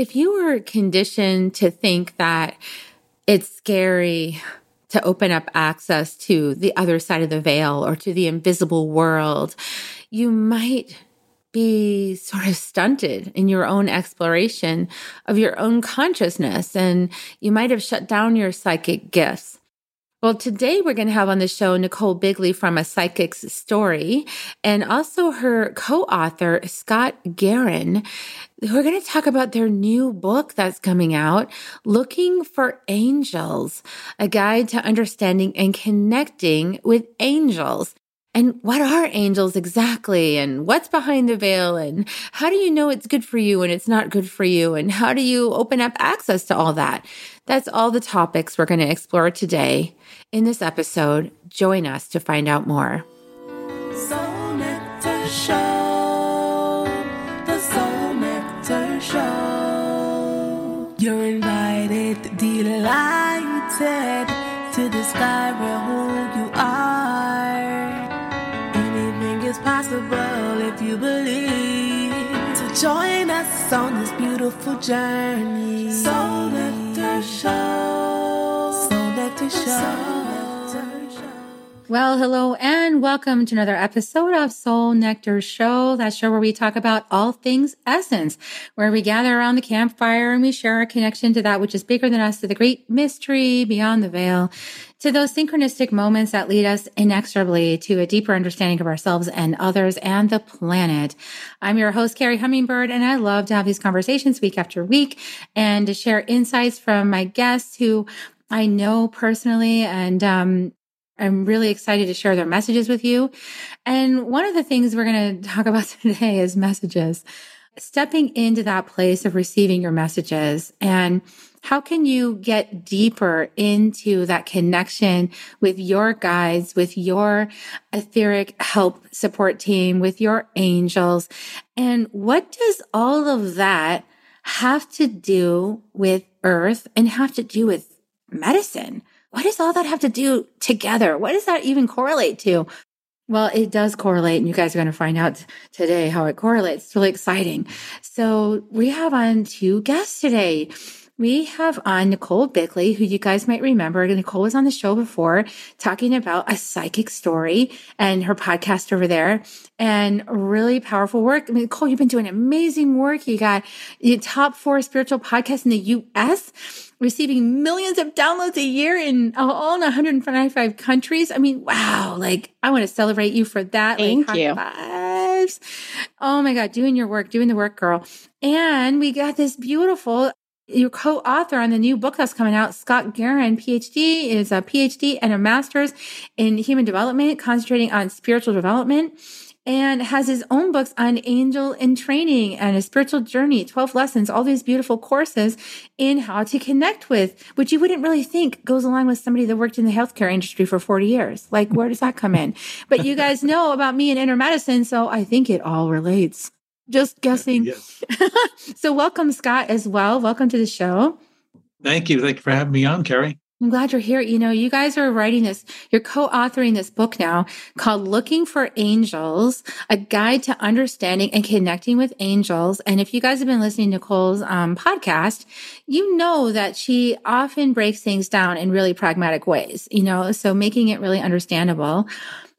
If you were conditioned to think that it's scary to open up access to the other side of the veil or to the invisible world, you might be sort of stunted in your own exploration of your own consciousness and you might have shut down your psychic gifts. Well, today we're going to have on the show Nichole Bigley from A Psychic's Story and also her co author, Scott Guerin. We're going to talk about their new book that's coming out, Looking for Angels, a guide to understanding and connecting with angels. And what are angels exactly? And what's behind the veil? And how do you know it's good for you and it's not good for you? And how do you open up access to all that? That's all the topics we're going to explore today in this episode. Join us to find out more. Soul Nectar Show, the Soul Nectar Show. You're invited, delighted to discover who us on this beautiful journey. Soul Nectar Show. Soul Nectar Show. Well, hello and welcome to another episode of Soul Nectar Show, that show where we talk about all things essence, where we gather around the campfire and we share our connection to that which is bigger than us, to the great mystery beyond the veil, to those synchronistic moments that lead us inexorably to a deeper understanding of ourselves and others and the planet. I'm your host, Carrie Hummingbird, and I love to have these conversations week after week and to share insights from my guests who I know personally and um, I'm really excited to share their messages with you. And one of the things we're going to talk about today is messages. Stepping into that place of receiving your messages and how can you get deeper into that connection with your guides, with your etheric help support team, with your angels? And what does all of that have to do with earth and have to do with medicine? What does all that have to do together? What does that even correlate to? Well, it does correlate, and you guys are going to find out today how it correlates. It's really exciting. So, we have on two guests today. We have on Nichole Bigley, who you guys might remember. Nichole was on the show before talking about a psychic story and her podcast over there and really powerful work. I mean, Nichole, you've been doing amazing work. You got the top four spiritual podcasts in the US, receiving millions of downloads a year in uh, all in 195 countries. I mean, wow. Like, I want to celebrate you for that. Thank like, you. Fives. Oh my God, doing your work, doing the work, girl. And we got this beautiful your co-author on the new book that's coming out, Scott Guerin, PhD, is a PhD and a master's in human development, concentrating on spiritual development and has his own books on angel and training and a spiritual journey, 12 lessons, all these beautiful courses in how to connect with, which you wouldn't really think goes along with somebody that worked in the healthcare industry for 40 years. Like, where does that come in? But you guys know about me and inner medicine, so I think it all relates. Just guessing. Yes. so, welcome, Scott, as well. Welcome to the show. Thank you. Thank you for having me on, Carrie. I'm glad you're here. You know, you guys are writing this, you're co-authoring this book now called Looking for Angels, a guide to understanding and connecting with angels. And if you guys have been listening to Nichole's um, podcast, you know that she often breaks things down in really pragmatic ways, you know, so making it really understandable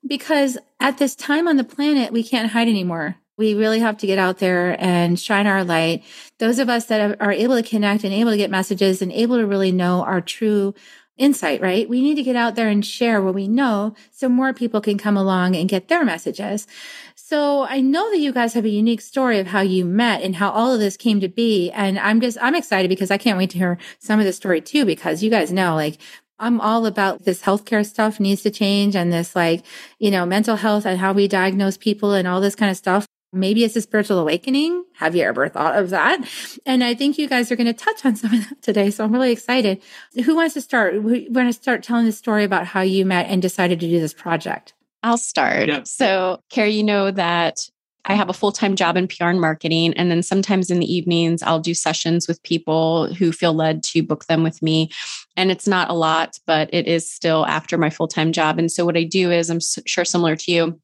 because at this time on the planet, we can't hide anymore. We really have to get out there and shine our light. Those of us that are able to connect and able to get messages and able to really know our true insight, right? We need to get out there and share what we know so more people can come along and get their messages. So I know that you guys have a unique story of how you met and how all of this came to be. And I'm just, I'm excited because I can't wait to hear some of the story too, because you guys know, like, I'm all about this healthcare stuff needs to change and this like, you know, mental health and how we diagnose people and all this kind of stuff. Maybe it's a spiritual awakening. Have you ever thought of that? And I think you guys are going to touch on some of that today. So I'm really excited. Who wants to start? We want to start telling the story about how you met and decided to do this project. I'll start. Yeah. So, Carrie, you know that I have a full time job in PR and marketing. And then sometimes in the evenings, I'll do sessions with people who feel led to book them with me. And it's not a lot, but it is still after my full time job. And so, what I do is, I'm sure similar to you,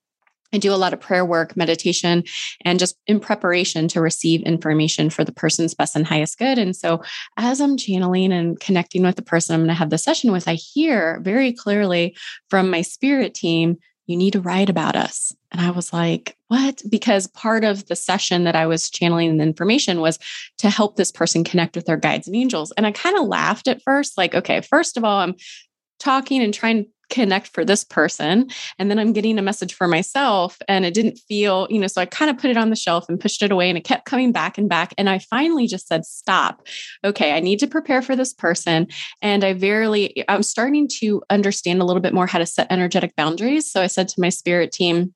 I do a lot of prayer work, meditation, and just in preparation to receive information for the person's best and highest good. And so, as I'm channeling and connecting with the person I'm going to have the session with, I hear very clearly from my spirit team, you need to write about us. And I was like, what? Because part of the session that I was channeling the information was to help this person connect with their guides and angels. And I kind of laughed at first, like, okay, first of all, I'm talking and trying connect for this person and then i'm getting a message for myself and it didn't feel you know so i kind of put it on the shelf and pushed it away and it kept coming back and back and i finally just said stop. Okay i need to prepare for this person and i verily i'm starting to understand a little bit more how to set energetic boundaries so i said to my spirit team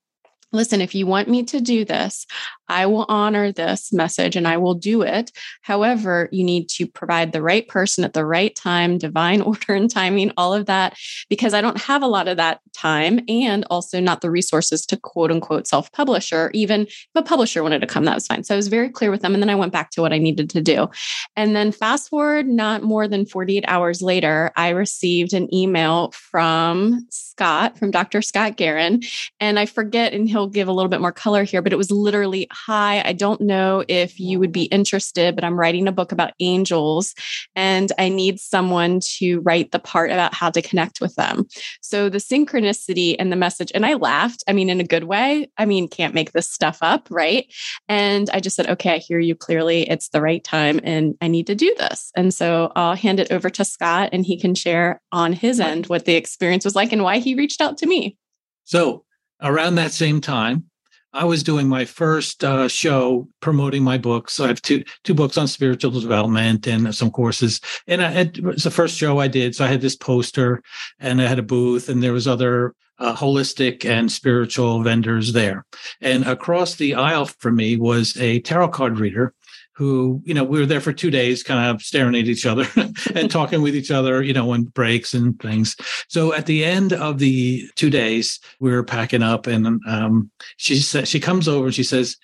listen, if you want me to do this, I will honor this message and I will do it. However, you need to provide the right person at the right time, divine order and timing, all of that, because I don't have a lot of that time and also not the resources to quote unquote self publish or even if a publisher wanted to come, that was fine. So I was very clear with them. And then I went back to what I needed to do. And then fast forward not more than 48 hours later, I received an email from Scott, from Dr. Scott Guerin. And I forget, and he'll give a little bit more color here, but it was literally Hi, I don't know if you would be interested, but I'm writing a book about angels and I need someone to write the part about how to connect with them. So the synchronicity and the message, and I laughed, I mean, in a good way. I mean, can't make this stuff up, right? And I just said, okay, I hear you clearly. It's the right time and I need to do this. And so I'll hand it over to Scott and he can share on his end what the experience was like and why he reached out to me. So around that same time, I was doing my first uh, show promoting my books. So I have two two books on spiritual development and some courses. And I had, it was the first show I did. So I had this poster and I had a booth and there was other uh, holistic and spiritual vendors there. And across the aisle from me was a tarot card reader who, you know, we were there for two days, kind of staring at each other and talking with each other, you know, on breaks and things. So at the end of the two days, we were packing up, and um, she said she comes over and she says,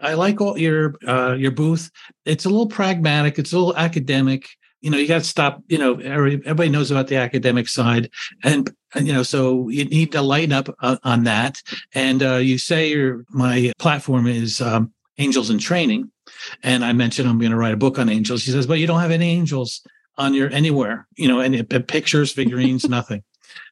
"I like all your uh, your booth. It's a little pragmatic. It's a little academic." you know you got to stop you know everybody knows about the academic side and you know so you need to lighten up uh, on that and uh, you say your my platform is um, angels in training and I mentioned I'm going to write a book on angels. She says, but you don't have any angels on your anywhere, you know, any pictures, figurines, nothing.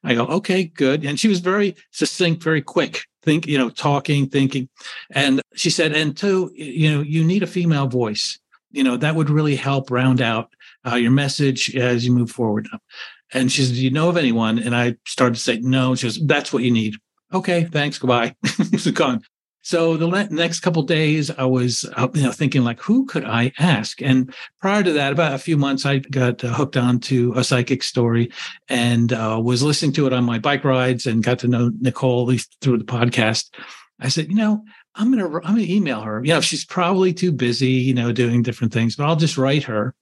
I go, okay, good. And she was very succinct, very quick, think, you know, talking, thinking. And she said, and two, you know, you need a female voice. You know, that would really help round out uh, your message as you move forward. And she said, Do you know of anyone? And I started to say, No. She goes, That's what you need. Okay, thanks. Goodbye. She's gone. So the next couple days, I was uh, you know thinking like, who could I ask? And prior to that, about a few months, I got uh, hooked on to a psychic story and uh, was listening to it on my bike rides and got to know Nichole through the podcast. I said, you know, I'm gonna I'm gonna email her. You know, she's probably too busy, you know, doing different things, but I'll just write her.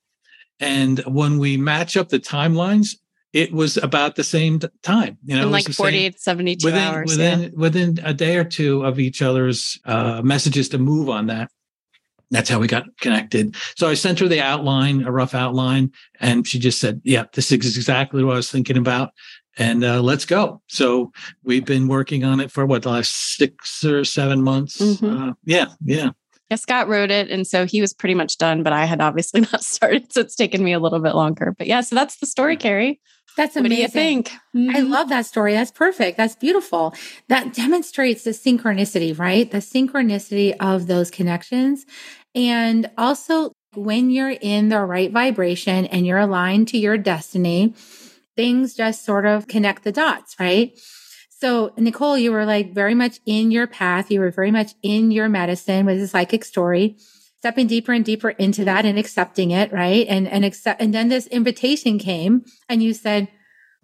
And when we match up the timelines, it was about the same time, you know, in like 48, same, 72 within, hours. Within, yeah. within a day or two of each other's uh, messages to move on that. That's how we got connected. So I sent her the outline, a rough outline, and she just said, yeah, this is exactly what I was thinking about. And uh, let's go. So we've been working on it for what, the last six or seven months? Mm-hmm. Uh, yeah, yeah. Yeah, Scott wrote it. And so he was pretty much done, but I had obviously not started. So it's taken me a little bit longer. But yeah, so that's the story, Carrie. That's amazing. What do you think? Mm-hmm. I love that story. That's perfect. That's beautiful. That demonstrates the synchronicity, right? The synchronicity of those connections. And also, when you're in the right vibration and you're aligned to your destiny, things just sort of connect the dots, right? So, Nichole, you were like very much in your path. You were very much in your medicine with a psychic story stepping deeper and deeper into that and accepting it, right? And and accept and then this invitation came and you said,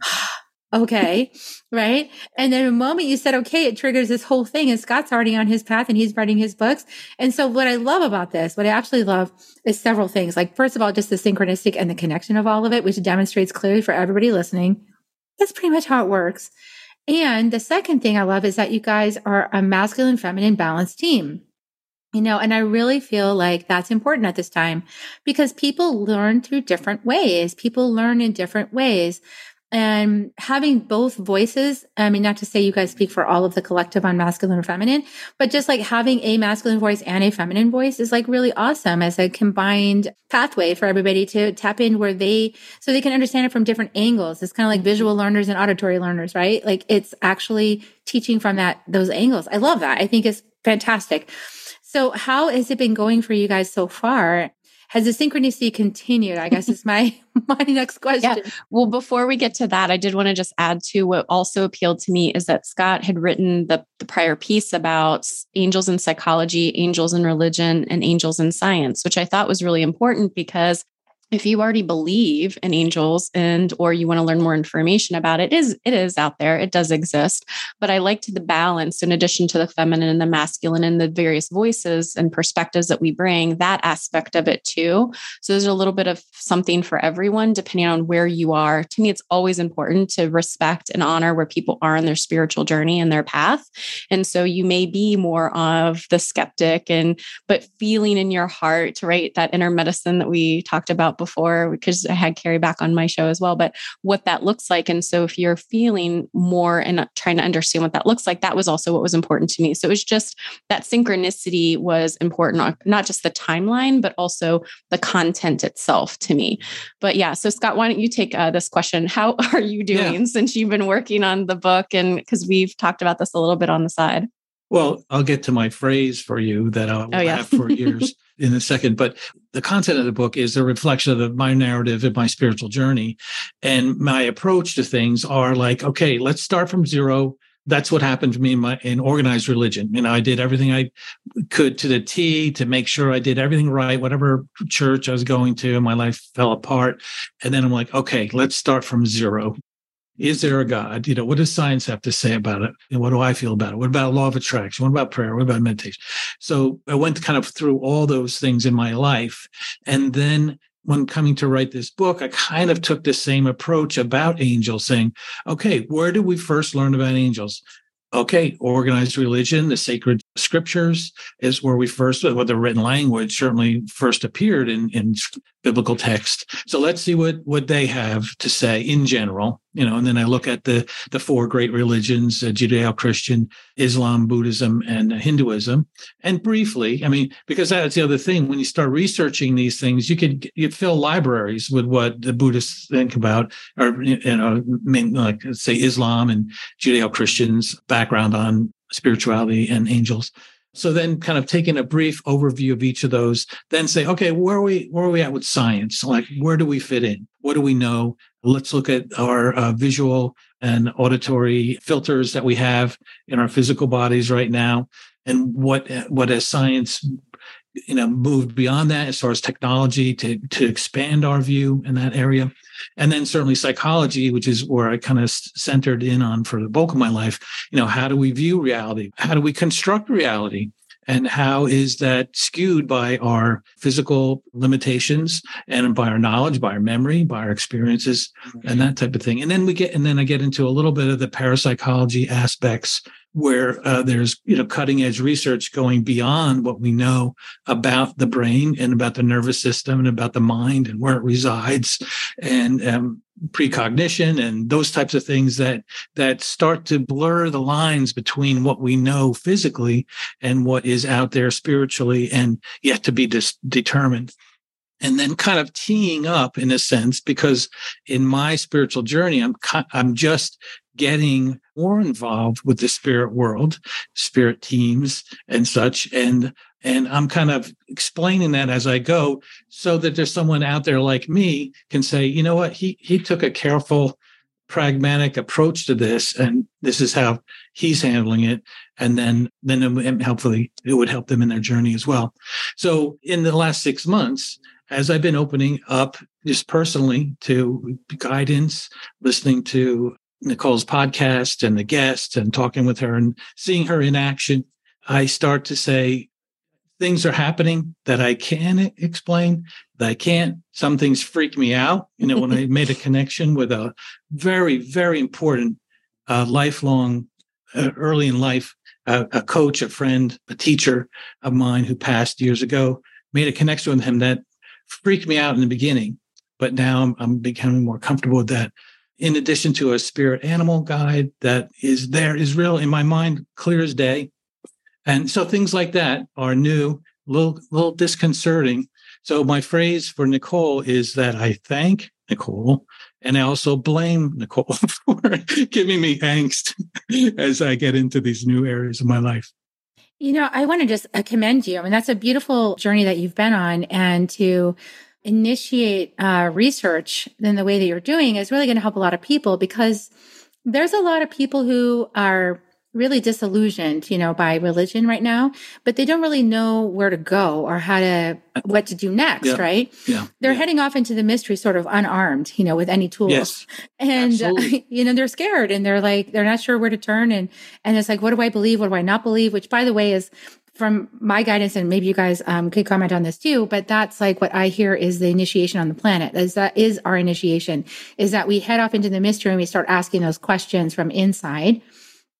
okay, right? And then the moment you said okay, it triggers this whole thing. And Scott's already on his path and he's writing his books. And so what I love about this, what I absolutely love is several things. Like first of all, just the synchronistic and the connection of all of it, which demonstrates clearly for everybody listening. That's pretty much how it works. And the second thing I love is that you guys are a masculine feminine balanced team. You know, and I really feel like that's important at this time because people learn through different ways. People learn in different ways. and having both voices i mean not to say you guys speak for all of the collective on masculine or feminine but just like having a masculine voice and a feminine voice is like really awesome as a combined pathway for everybody to tap in where they so they can understand it from different angles. It's kind of like mm-hmm. visual learners and auditory learners right? Like it's actually teaching from that those angles. I love that. I think it's fantastic so how has it been going for you guys so far has the synchronicity continued? I guess is my my next question. Yeah. Well, before we get to that, I did want to just add to what also appealed to me is that Scott had written the, the prior piece about angels in psychology, angels in religion, and angels in science, which I thought was really important because if you already believe in angels and or you want to learn more information about it, it is it is out there it does exist. But i liked the balance in addition to the feminine and the masculine and the various voices and perspectives that we bring that aspect of it too. So there's a little bit of something for everyone depending on where you are. To me it's always important to respect and honor where people are in their spiritual journey and their path. And so you may be more of the skeptic and but feeling in your heart right that inner medicine that we talked about before because I had Carrie back on my show as well, but what that looks like. And so if you're feeling more and trying to understand what that looks like, that was also what was important to me. So it was just that synchronicity was important, not just the timeline, but also the content itself to me. But yeah, so Scott, why don't you take uh, this question? How are you doing yeah. since you've been working on the book? And because we've talked about this a little bit on the side. Well, I'll get to my phrase for you that I'll oh, yeah. have for years in a second. But the content of the book is a reflection of the, my narrative and my spiritual journey. And my approach to things are like, okay, let's start from zero. That's what happened to me in my in organized religion. You know, I did everything I could to the T to make sure I did everything right, whatever church I was going to, and my life fell apart. And then I'm like, okay, let's start from zero. Is there a God? You know, what does science have to say about it? And what do I feel about it? What about law of attraction? What about prayer? What about meditation? So I went kind of through all those things in my life. And then when coming to write this book, I kind of took the same approach about angels, saying, okay, where did we first learn about angels? Okay, organized religion, the sacred scriptures is where we first, well, the written language certainly first appeared in, in biblical text. So let's see what, what they have to say in general, you know, and then I look at the, the four great religions, uh, Judeo-Christian, Islam, Buddhism, and Hinduism. And briefly, I mean, because that's the other thing, when you start researching these things, you could you fill libraries with what the Buddhists think about, or, you know, like say Islam and Judeo-Christians background on spirituality and angels. So then kind of taking a brief overview of each of those, then say, okay, where are we, where are we at with science? Like, where do we fit in? What do we know? Let's look at our uh, visual and auditory filters that we have in our physical bodies right now. And what, what has science you know moved beyond that as far as technology to to expand our view in that area and then certainly psychology which is where i kind of centered in on for the bulk of my life you know how do we view reality? How do we construct reality and how is that skewed by our physical limitations and by our knowledge by our memory by our experiences and that type of thing? And then we get and then i get into a little bit of the parapsychology aspects where uh, there's you know cutting edge research going beyond what we know about the brain and about the nervous system and about the mind and where it resides and um, precognition and those types of things that that start to blur the lines between what we know physically and what is out there spiritually and yet to be dis- determined and then kind of teeing up in a sense because in my spiritual journey i'm i'm just getting more involved with the spirit world, spirit teams and such. And and I'm kind of explaining that as I go so that there's someone out there like me can say, you know what, he he took a careful, pragmatic approach to this, and this is how he's handling it. And then then hopefully it would help them in their journey as well. So in the last six months, as I've been opening up just personally to guidance, listening to Nichole's podcast and the guests and talking with her and seeing her in action, I start to say things are happening that I can explain, that I can't. Some things freak me out. You know, when I made a connection with a very, very important, uh, lifelong, uh, early in life, uh, a coach, a friend, a teacher of mine who passed years ago, made a connection with him that freaked me out in the beginning. But now I'm, I'm becoming more comfortable with that in addition to a spirit animal guide that is there is real in my mind, clear as day. And so things like that are new, little little disconcerting. So my phrase for Nichole is that I thank Nichole and I also blame Nichole for giving me angst as I get into these new areas of my life. You know, I want to just uh, commend you. I mean, that's a beautiful journey that you've been on, and to initiate uh, research in the way that you're doing is really going to help a lot of people because there's a lot of people who are really disillusioned, you know, by religion right now, but they don't really know where to go or how to what to do next, yeah. right? Yeah. They're yeah. heading off into the mystery sort of unarmed, you know, with any tools. Yes. And uh, you know, they're scared and they're like they're not sure where to turn and and it's like what do I believe? What do I not believe? Which by the way is from my guidance, and maybe you guys um, could comment on this too, but that's like what I hear is the initiation on the planet. Is that is our initiation? Is that we head off into the mystery and we start asking those questions from inside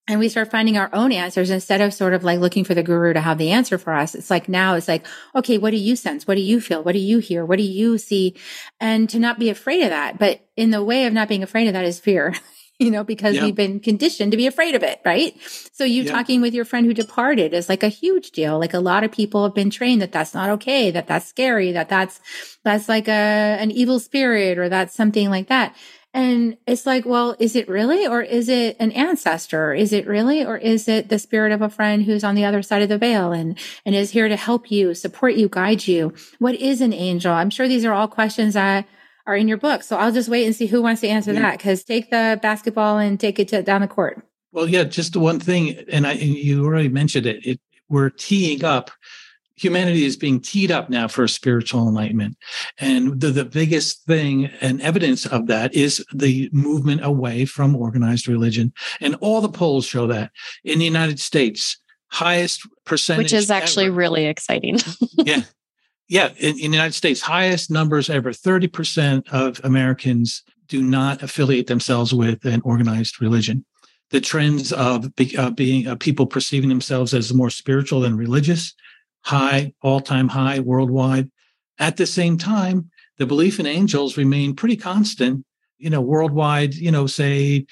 and we start finding our own answers instead of sort of like looking for the guru to have the answer for us. It's like now it's like, okay, what do you sense? What do you feel? What do you hear? What do you see? And to not be afraid of that. But in the way of not being afraid of that is fear. you know, because yeah. we've been conditioned to be afraid of it, right? So you yeah. talking with your friend who departed is like a huge deal. Like a lot of people have been trained that that's not okay, that that's scary, that that's, that's like a, an evil spirit or that's something like that. And it's like, well, is it really, or is it an ancestor? Is it really, or is it the spirit of a friend who's on the other side of the veil and, and is here to help you, support you, guide you? What is an angel? I'm sure these are all questions that are in your book. So I'll just wait and see who wants to answer yeah. that. Cause take the basketball and take it to, down the court. Well, yeah, just one thing. And I, and you already mentioned it, it we're teeing up humanity is being teed up now for a spiritual enlightenment. And the, the biggest thing and evidence of that is the movement away from organized religion. And all the polls show that in the United States, highest percentage. Which is actually ever. really exciting. yeah. Yeah. In, in the United States, highest numbers ever 30% of Americans do not affiliate themselves with an organized religion the trends of uh, being uh, people perceiving themselves as more spiritual than religious high, all time high worldwide. At the same time, the belief in angels remained pretty constant, you know, worldwide, you know, say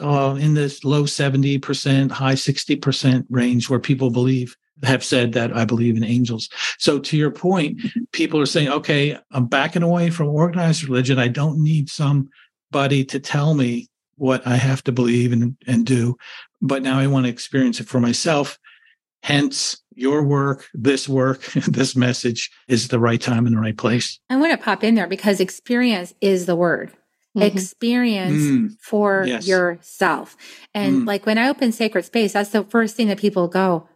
uh, in the low 70%, high 60% range where people believe have said that I believe in angels. So to your point, people are saying, okay, I'm backing away from organized religion. I don't need somebody to tell me what I have to believe and, and do, but now I want to experience it for myself. Hence, your work, this work, this message is the right time and the right place. I want to pop in there because experience is the word. Mm-hmm. Experience mm. for yes. yourself. And mm. like when I open sacred space, that's the first thing that people go,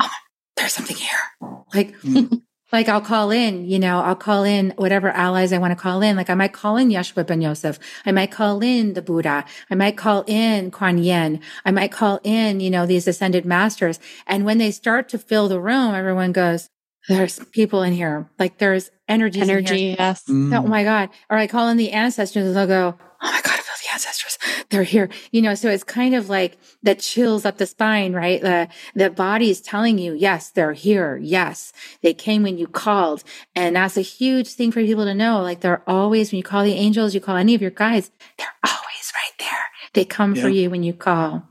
Oh, there's something here. Like, mm. Like I'll call in, you know, I'll call in whatever allies I want to call in. Like I might call in Yeshua ben Yosef. I might call in the Buddha. I might call in Kuan Yin. I might call in, you know, these ascended masters. And when they start to fill the room, everyone goes, there's people in here. Like there's energy. Energy, yes. Mm. Oh my God. Or I call in the ancestors. They'll go, Oh my God, I feel the ancestors. They're here. You know, so it's kind of like that chills up the spine, right? The, the body is telling you, yes, they're here. Yes, they came when you called. And that's a huge thing for people to know. Like they're always, when you call the angels, you call any of your guides, they're always right there. They come yeah. for you when you call.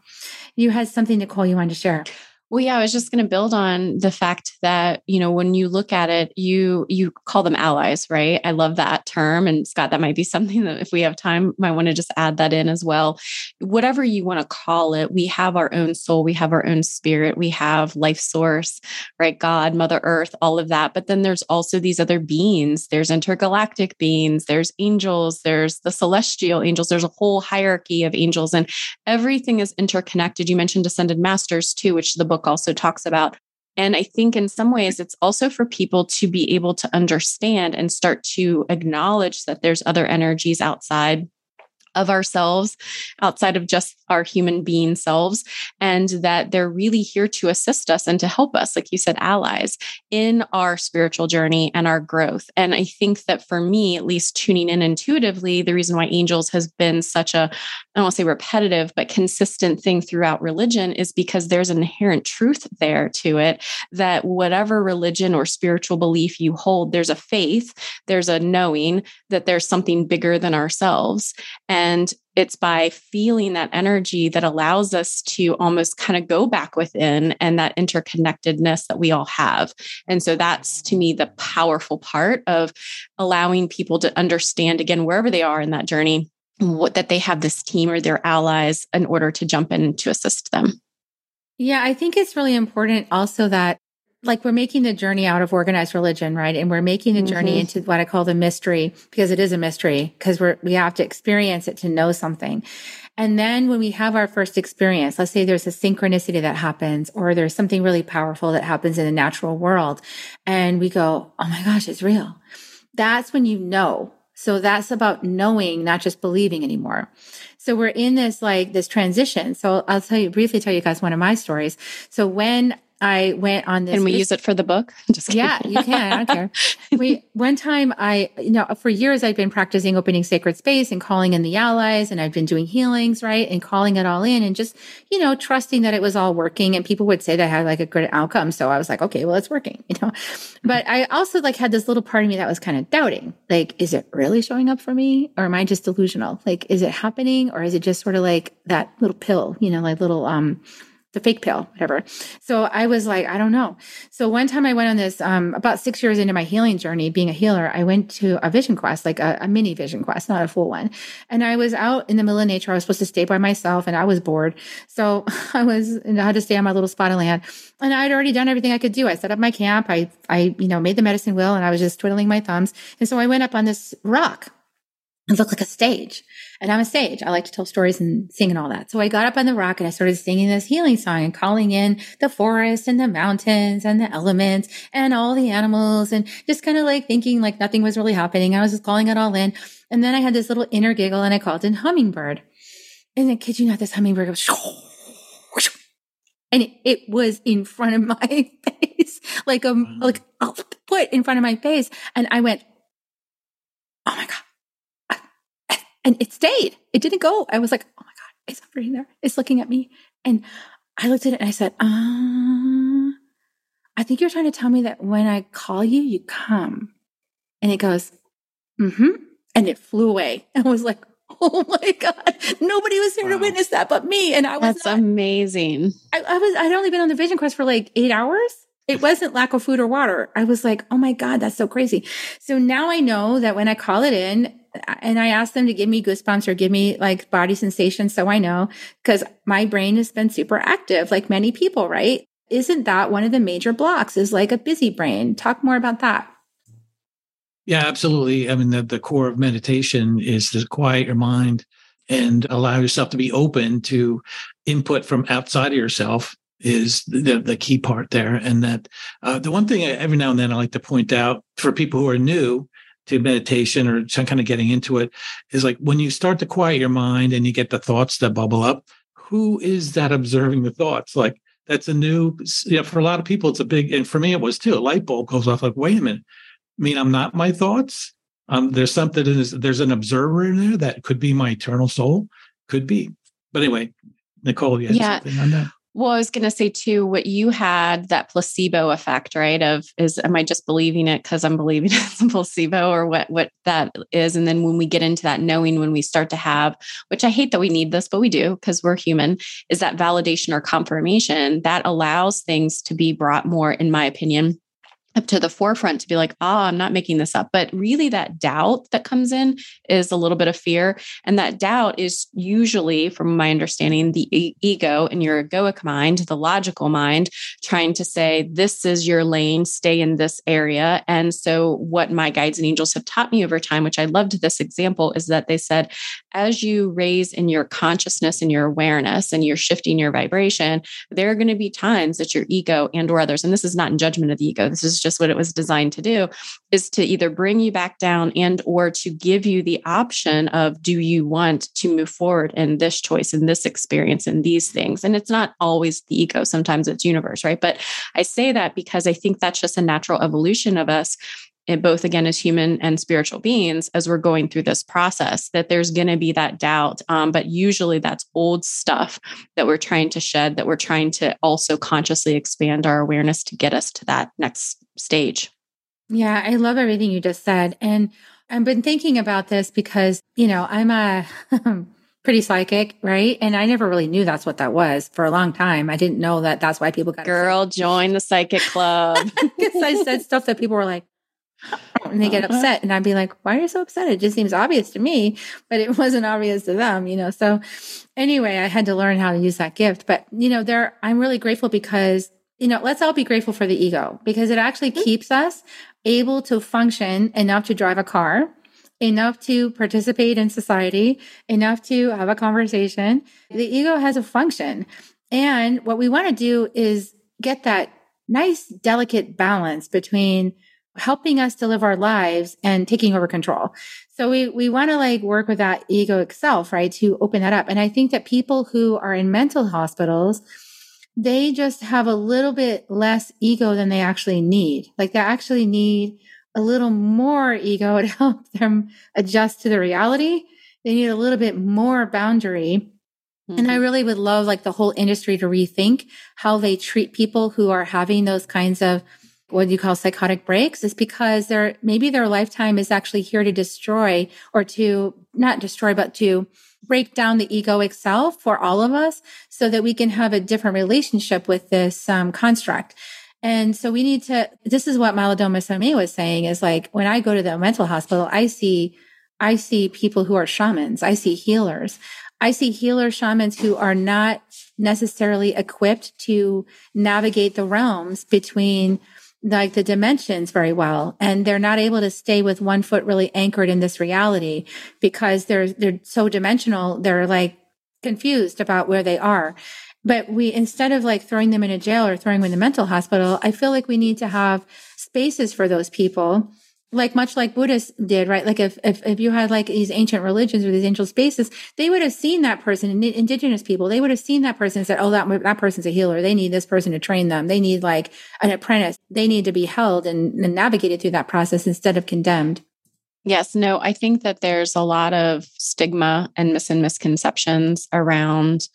You had something, Nichole, you wanted to share. Well, yeah, I was just going to build on the fact that, you know, when you look at it, you you call them allies, right? I love that term and Scott that might be something that if we have time might want to just add that in as well. Whatever you want to call it, we have our own soul, we have our own spirit, we have life source, right? God, Mother Earth, all of that. But then there's also these other beings. There's intergalactic beings, there's angels, there's the celestial angels, there's a whole hierarchy of angels and everything is interconnected. You mentioned ascended masters too, which the book book also talks about. And I think in some ways, it's also for people to be able to understand and start to acknowledge that there's other energies outside of ourselves outside of just our human being selves and that they're really here to assist us and to help us like you said allies in our spiritual journey and our growth. And i think that for me at least tuning in intuitively the reason why angels has been such a i don't want to say repetitive but consistent thing throughout religion is because there's an inherent truth there to it that whatever religion or spiritual belief you hold there's a faith there's a knowing that there's something bigger than ourselves. And And it's by feeling that energy that allows us to almost kind of go back within and that interconnectedness that we all have. And so that's to me the powerful part of allowing people to understand again, wherever they are in that journey, what, that they have this team or their allies in order to jump in to assist them. Yeah, I think it's really important also that like we're making the journey out of organized religion, right? And we're making the journey mm-hmm. into what I call the mystery because it is a mystery because we're, we have to experience it to know something. And then when we have our first experience, let's say there's a synchronicity that happens or there's something really powerful that happens in the natural world and we go, Oh my gosh, it's real. That's when you know. So that's about knowing, not just believing anymore. So we're in this like this transition. So I'll tell you briefly tell you guys one of my stories. So when I went on this. Can we use it for the book? Yeah, you can. I don't care. we one time I you know for years I've been practicing opening sacred space and calling in the allies and I've been doing healings right and calling it all in and just you know trusting that it was all working and people would say that I had like a good outcome so I was like okay well it's working you know but I also like had this little part of me that was kind of doubting like is it really showing up for me or am I just delusional like is it happening or is it just sort of like that little pill you know like little um the fake pill, whatever. So I was like, I don't know. So one time I went on this, um, about six years into my healing journey, being a healer, I went to a vision quest, like a, a, mini vision quest, not a full one. And I was out in the middle of nature. I was supposed to stay by myself and I was bored. So I was, I had to stay on my little spot of land and I'd already done everything I could do. I set up my camp. I, I, you know, made the medicine wheel and I was just twiddling my thumbs. And so I went up on this rock it looked like a stage. And I'm a sage. I like to tell stories and sing and all that. So I got up on the rock and I started singing this healing song and calling in the forest and the mountains and the elements and all the animals and just kind of like thinking like nothing was really happening. I was just calling it all in. And then I had this little inner giggle and I called in hummingbird. And then kid you not, this hummingbird goes and it was in front of my face, like a like a foot in front of my face. And I went, Oh my God and it stayed. It didn't go. I was like, oh my God, it's hovering there. It's looking at me. And I looked at it and I said, uh, I think you're trying to tell me that when I call you, you come. And it goes, mm-hmm. And it flew away. And I was like, oh my God, nobody was here wow. to witness that but me. And I was That's not, amazing. I, I was I'd only been on the vision quest for like eight hours. It wasn't lack of food or water. I was like, oh my God, that's so crazy. So now I know that when I call it in, and I ask them to give me goosebumps or give me like body sensations so I know because my brain has been super active, like many people, right? Isn't that one of the major blocks is like a busy brain? Talk more about that. Yeah, absolutely. I mean, the, the core of meditation is to quiet your mind and allow yourself to be open to input from outside of yourself is the, the key part there. And that uh, the one thing I, every now and then I like to point out for people who are new to meditation or some kind of getting into it is like when you start to quiet your mind and you get the thoughts that bubble up, who is that observing the thoughts? Like that's a new, you know, for a lot of people, it's a big, and for me, it was too. A light bulb goes off like, wait a minute. I mean, I'm not my thoughts. Um, there's something, is, there's an observer in there that could be my eternal soul, could be. But anyway, Nichole, you yeah. something on that? Well, I was going to say too, what you had that placebo effect, right? Of is, am I just believing it because I'm believing it's a placebo or what, what that is? And then when we get into that knowing, when we start to have, which I hate that we need this, but we do because we're human, is that validation or confirmation that allows things to be brought more, in my opinion, up to the forefront to be like, oh, I'm not making this up. But really, that doubt that comes in is a little bit of fear. And that doubt is usually, from my understanding, the e- ego and your egoic mind, the logical mind, trying to say, this is your lane, stay in this area. And so, what my guides and angels have taught me over time, which I loved this example, is that they said, as you raise in your consciousness and your awareness and you're shifting your vibration, there are going to be times that your ego and or others, and this is not in judgment of the ego, this is just what it was designed to do is to either bring you back down and or to give you the option of do you want to move forward in this choice in this experience in these things? And it's not always the ego. Sometimes it's universe right? But i say that because i think that's just a natural evolution of us in both again as human and spiritual beings as we're going through this process that there's going to be that doubt um, but usually that's old stuff that we're trying to shed that we're trying to also consciously expand our awareness to get us to that next stage yeah i love everything you just said and I've been thinking about this because, you know, I'm a pretty psychic, right? And I never really knew that's what that was for a long time. I didn't know that that's why people got girl join the psychic club. Because I said stuff that people were like, and they get upset, and I'd be like, "Why are you so upset?" It just seems obvious to me, but it wasn't obvious to them, you know. So, anyway, I had to learn how to use that gift. But you know, there, I'm really grateful because you know, let's all be grateful for the ego because it actually mm-hmm. keeps us able to function enough to drive a car, enough to participate in society, enough to have a conversation. The ego has a function. And what we want to do is get that nice, delicate balance between helping us to live our lives and taking over control. So we, we want to like work with that ego itself, right? To open that up. And I think that people who are in mental hospitals, they just have a little bit less ego than they actually need. Like they actually need a little more ego to help them adjust to the reality. They need a little bit more boundary. Mm-hmm. And I mm-hmm. really would love like the whole industry to rethink how they treat people who are having those kinds of what you call psychotic breaks is because their maybe their lifetime is actually here to destroy or to not destroy but to break down the ego itself for all of us so that we can have a different relationship with this um, construct. And so we need to, this is what Malidoma Somé was saying is like, when I go to the mental hospital, I see, I see people who are shamans. I see healers. I see healer shamans who are not necessarily equipped to navigate the realms between like the dimensions very well and they're not able to stay with one foot really anchored in this reality because they're they're so dimensional they're like confused about where they are. But we instead of like throwing them in a jail or throwing them in the mental hospital i feel like we need to have spaces for those people like much like Buddhists did, right? Like if, if, if you had like these ancient religions or these ancient spaces, they would have seen that person, indigenous people, they would have seen that person and said, Oh, that, that person's a healer. They need this person to train them. They need like an apprentice. They need to be held and, and navigated through that process instead of condemned. Yes, no, I think that there's a lot of stigma and mis and misconceptions around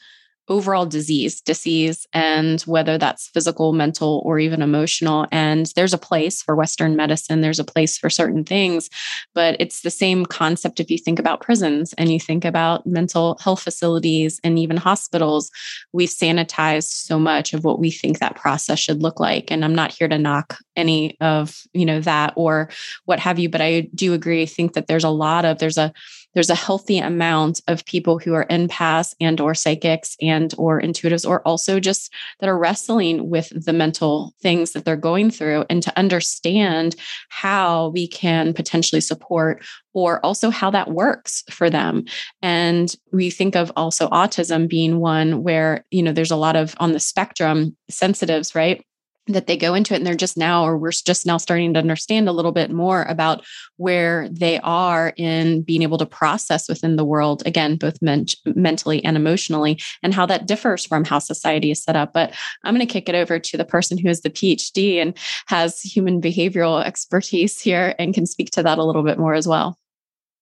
overall disease, disease, and whether that's physical, mental, or even emotional. And there's a place for Western medicine, there's a place for certain things, but it's the same concept if you think about prisons and you think about mental health facilities and even hospitals. We've sanitized so much of what we think that process should look like. And I'm not here to knock any of, you know, that or what have you, but I do agree. I think that there's a lot of, there's a, there's a healthy amount of people who are empaths and or psychics and or intuitives or also just that are wrestling with the mental things that they're going through and to understand how we can potentially support or also how that works for them. And we think of also autism being one where you know there's a lot of on the spectrum sensitives right that they go into it and they're just now or we're just now starting to understand a little bit more about where they are in being able to process within the world again both men- mentally and emotionally and how that differs from how society is set up. But i'm going to kick it over to the person who has the phd and has human behavioral expertise here and can speak to that a little bit more as well.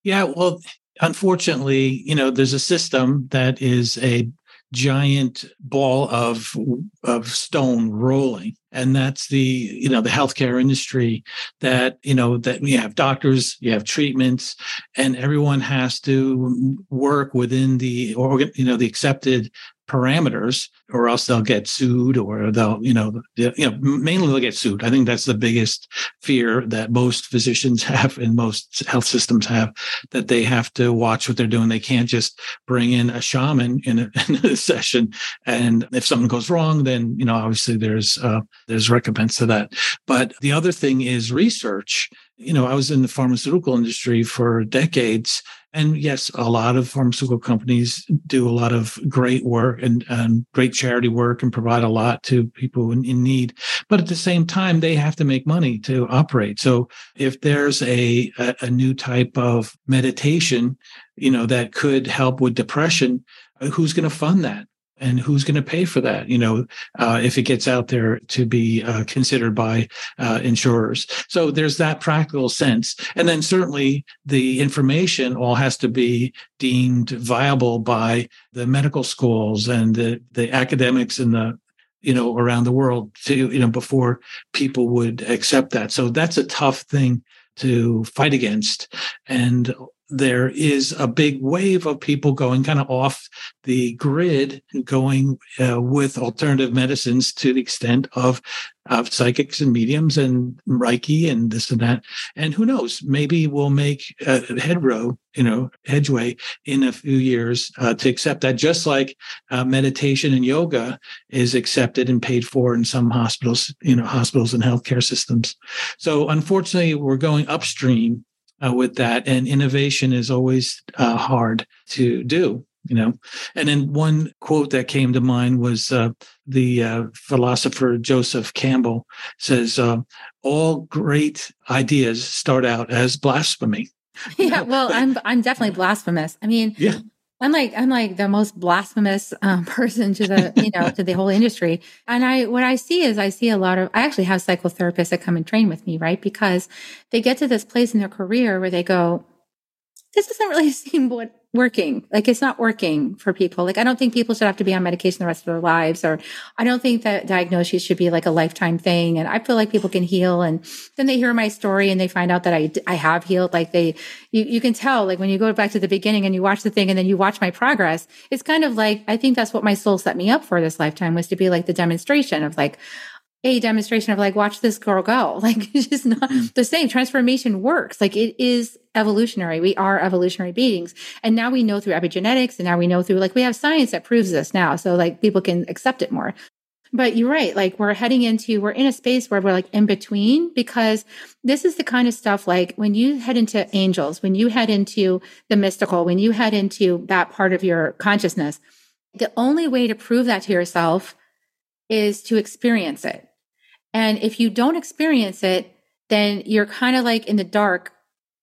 Yeah well unfortunately you know there's a system that is a giant ball of of stone rolling. And that's the you know the healthcare industry that you know that you have doctors you have treatments and everyone has to work within the organ you know the accepted parameters or else they'll get sued or they'll you know you know mainly they'll get sued. I think that's the biggest fear that most physicians have and most health systems have that they have to watch what they're doing. They can't just bring in a shaman in a, in a session and if something goes wrong then you know obviously there's uh, there's recompense to that. But the other thing is research. You know i was in the pharmaceutical industry for decades and yes, a lot of pharmaceutical companies do a lot of great work and, and great charity work and provide a lot to people in, in, need. But at the same time, they have to make money to operate. So if there's a, a, a new type of meditation, you know, that could help with depression, who's going to fund that? And who's going to pay for that you know uh, if it gets out there to be uh, considered by uh, insurers. So there's that practical sense. And then certainly the information all has to be deemed viable by the medical schools and the, the academics and the you know around the world to you know before people would accept that. So that's a tough thing to fight against. And there is a big wave of people going kind of off the grid going uh, with alternative medicines to the extent of of psychics and mediums and reiki and this and that. And who knows? Maybe we'll make a headrow you know hedgeway in a few years uh, to accept that just like uh, meditation and yoga is accepted and paid for in some hospitals you know hospitals and healthcare systems. So unfortunately we're going upstream uh, with that. And innovation is always uh, hard to do, you know. And then one quote that came to mind was uh, the uh, philosopher Joseph Campbell says, uh, "All great ideas start out as blasphemy." Yeah, well, I'm I'm definitely blasphemous. I mean, yeah. I'm like I'm like the most blasphemous um, person to the you know to the whole industry. And I what I see is I see a lot of I actually have psychotherapists that come and train with me, right? Because they get to this place in their career where they go, this doesn't really seem what working. Like it's not working for people. Like I don't think people should have to be on medication the rest of their lives, or I don't think that diagnosis should be like a lifetime thing. And I feel like people can heal. And then they hear my story and they find out that I, I have healed. Like they, you, you can tell, like when you go back to the beginning and you watch the thing and then you watch my progress, it's kind of like, I think that's what my soul set me up for this lifetime was to be like the demonstration of like, a demonstration of like, watch this girl go. Like it's just not mm. the same. Transformation works. Like it is evolutionary. We are evolutionary beings. And now we know through epigenetics and now we know through like we have science that proves this now. So like people can accept it more. But you're right. Like we're heading into, we're in a space where we're like in between because this is the kind of stuff like when you head into angels, when you head into the mystical, when you head into that part of your consciousness, the only way to prove that to yourself is to experience it. And if you don't experience it, then you're kind of like in the dark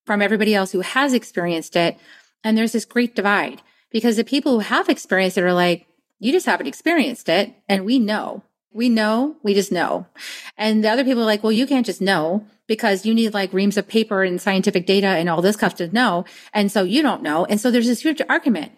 from everybody else who has experienced it. And there's this great divide because the people who have experienced it are like, you just haven't experienced it. And we know, we know, we just know. And the other people are like, well, you can't just know because you need like reams of paper and scientific data and all this stuff to know. And so you don't know. And so there's this huge argument.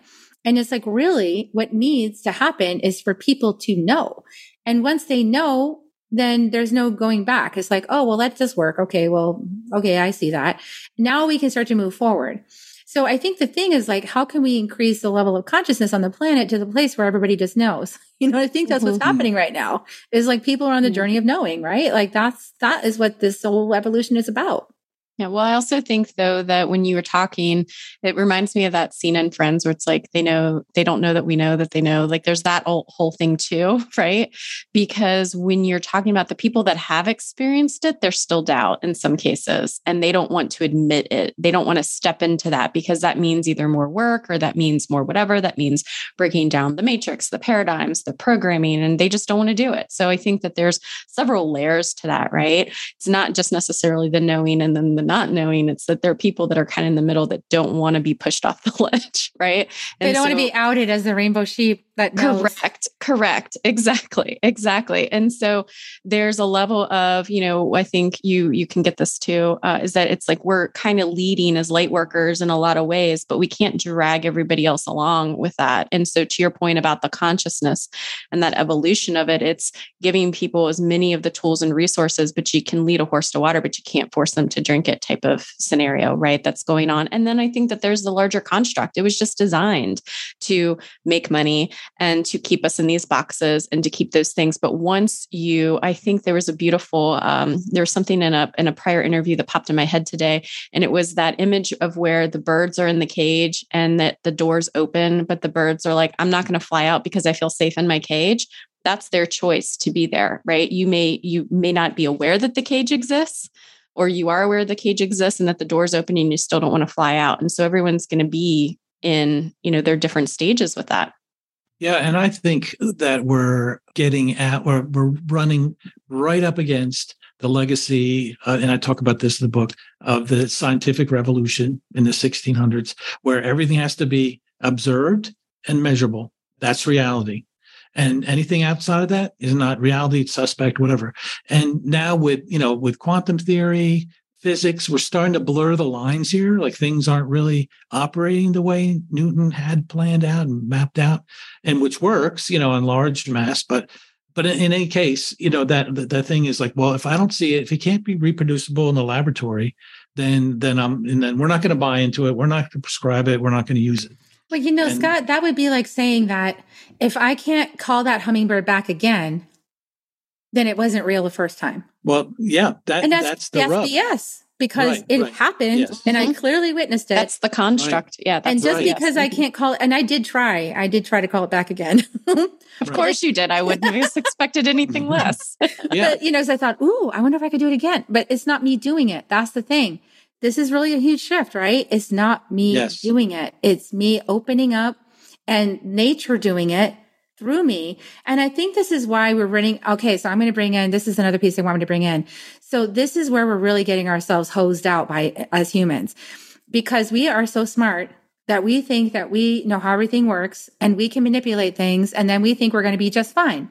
And it's like, really, what needs to happen is for people to know. And once they know, then there's no going back. It's like, oh, well, let this work. Okay. Well, okay. I see that. Now we can start to move forward. So I think the thing is like, how can we increase the level of consciousness on the planet to the place where everybody just knows? You know, I think that's mm-hmm. what's happening right now is like people are on the journey of knowing, right? Like that's, that is what this whole evolution is about. Yeah. Well, I also think though that when you were talking, it reminds me of that scene in Friends where it's like they know they don't know that we know that they know. Like there's that whole thing too, right? Because when you're talking about the people that have experienced it, there's still doubt in some cases and they don't want to admit it. They don't want to step into that because that means either more work or that means more whatever. That means breaking down the matrix, the paradigms, the programming, and they just don't want to do it. So I think that there's several layers to that, right? It's not just necessarily the knowing and then the not knowing. It's that there are people that are kind of in the middle that don't want to be pushed off the ledge, right? And they don't so, want to be outed as the rainbow sheep that knows. Correct. Correct. Exactly. Exactly. And so there's a level of, you know, I think you you can get this too, uh, is that it's like we're kind of leading as light workers in a lot of ways, but we can't drag everybody else along with that. And so to your point about the consciousness and that evolution of it, it's giving people as many of the tools and resources, but you can lead a horse to water, but you can't force them to drink it type of scenario, right? That's going on. And then I think that there's the larger construct. It was just designed to make money and to keep us in these boxes and to keep those things. But once you, I think there was a beautiful, um, there was something in a in a prior interview that popped in my head today, and it was that image of where the birds are in the cage and that the doors open, but the birds are like, I'm not going to fly out because I feel safe in my cage that's their choice to be there right you may you may not be aware that the cage exists or you are aware the cage exists and that the door's open and you still don't want to fly out. And so everyone's going to be in, you know, their different stages with that. Yeah, and I think that we're getting at, or we're running right up against the legacy, uh, and I talk about this in the book, of the scientific revolution in the 1600s, where everything has to be observed and measurable. That's reality and anything outside of that is not reality suspect whatever and now with you know with quantum theory physics we're starting to blur the lines here like things aren't really operating the way newton had planned out and mapped out and which works you know in large mass but but in, in any case you know that the, the thing is like well if i don't see it if it can't be reproducible in the laboratory then then I'm and then we're not going to buy into it. We're not going to prescribe it. We're not going to use it. Well, you know, And- Scott, that would be like saying that if I can't call that hummingbird back again, then it wasn't real the first time. Well, yeah, that And that's, that's, the that's rub. BS because Right, it right. happened Yes. and I Mhm. clearly witnessed it. That's the construct. Yeah. and just right. because I can't call it, and I did try, I did try to call it back again. Of Right. course you did. I wouldn't have expected anything less. Yeah, But, you know, so I thought, ooh, I wonder if I could do it again. But it's not me doing it. That's the thing. This is really a huge shift, right? It's not me Yes. doing it. It's me opening up and nature doing it through me. And I think this is why we're running. Okay. So I'm going to bring in, this is another piece I wanted to bring in. So this is where we're really getting ourselves hosed out by as humans because we are so smart that we think that we know how everything works and we can manipulate things. And then we think we're going to be just fine.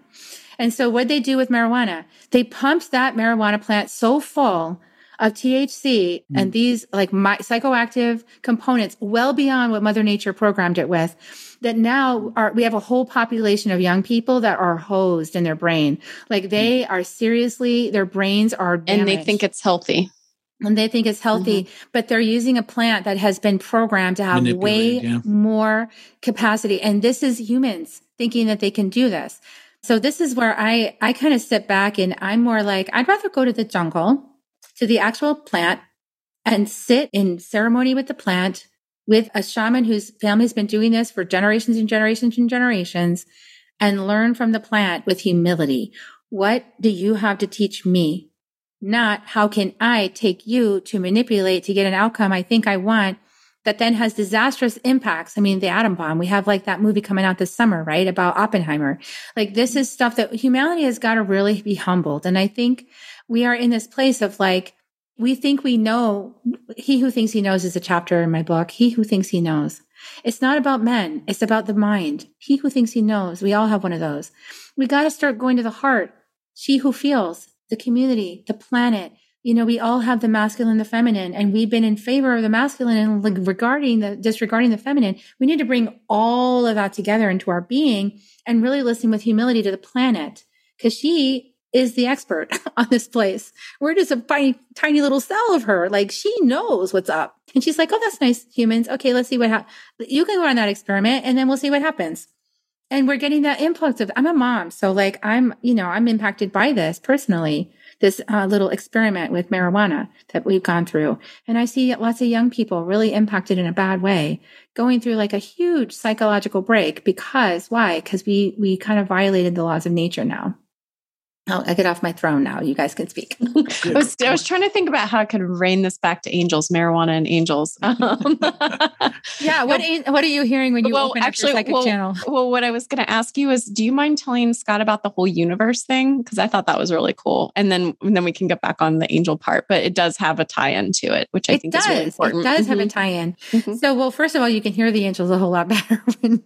And so what they do with marijuana, they pumped that marijuana plant so full of THC and mm. these like my, psychoactive components well beyond what mother nature programmed it with that now are, we have a whole population of young people that are hosed in their brain. Like mm. they are seriously, their brains are damaged and they think it's healthy. and they think it's healthy, mm-hmm. but they're using a plant that has been programmed to have way yeah. more capacity. And this is humans thinking that they can do this. So this is where I, I kind of sit back and I'm more like, I'd rather go to the jungle, to the actual plant and sit in ceremony with the plant with a shaman whose family's been doing this for generations and generations and generations and learn from the plant with humility. What do you have to teach me? Not how can I take you to manipulate to get an outcome I think I want that then has disastrous impacts. I mean, the atom bomb, we have like that movie coming out this summer, right? About Oppenheimer. Like this is stuff that humanity has got to really be humbled. And I think we are in this place of like, we think we know. He who thinks he knows is a chapter in my book. He who thinks he knows. It's not about men. It's about the mind. He who thinks he knows. We all have one of those. We got to start going to the heart. She who feels, the community, the planet. You know, we all have the masculine, the feminine, and we've been in favor of the masculine and like regarding the disregarding the feminine. We need to bring all of that together into our being and really listen with humility to the planet because she is the expert on this place. We're just a tiny, tiny little cell of her. Like she knows what's up. And she's like, oh, that's nice, humans. Okay, let's see what happens. You can go on that experiment and then we'll see what happens. And we're getting that influx of, I'm a mom. So like, I'm, you know, I'm impacted by this personally, this uh, little experiment with marijuana that we've gone through. And I see lots of young people really impacted in a bad way, going through like a huge psychological break because why? Because we, we kind of violated the laws of nature now. Oh, I get off my throne now. You guys can speak. I was, I was trying to think about how I could rein this back to angels, marijuana and angels. Um, yeah. What what are you hearing when you Well, open actually, up your psychic well, channel? well, what I was going to ask you is, do you mind telling Scott about the whole universe thing? Because I thought that was really cool, and then and then we can get back on the angel part. But it does have a tie-in to it, which I it think does. is really important. It does have a Mhm. tie-in. Mhm. So, well, first of all, you can hear the angels a whole lot better when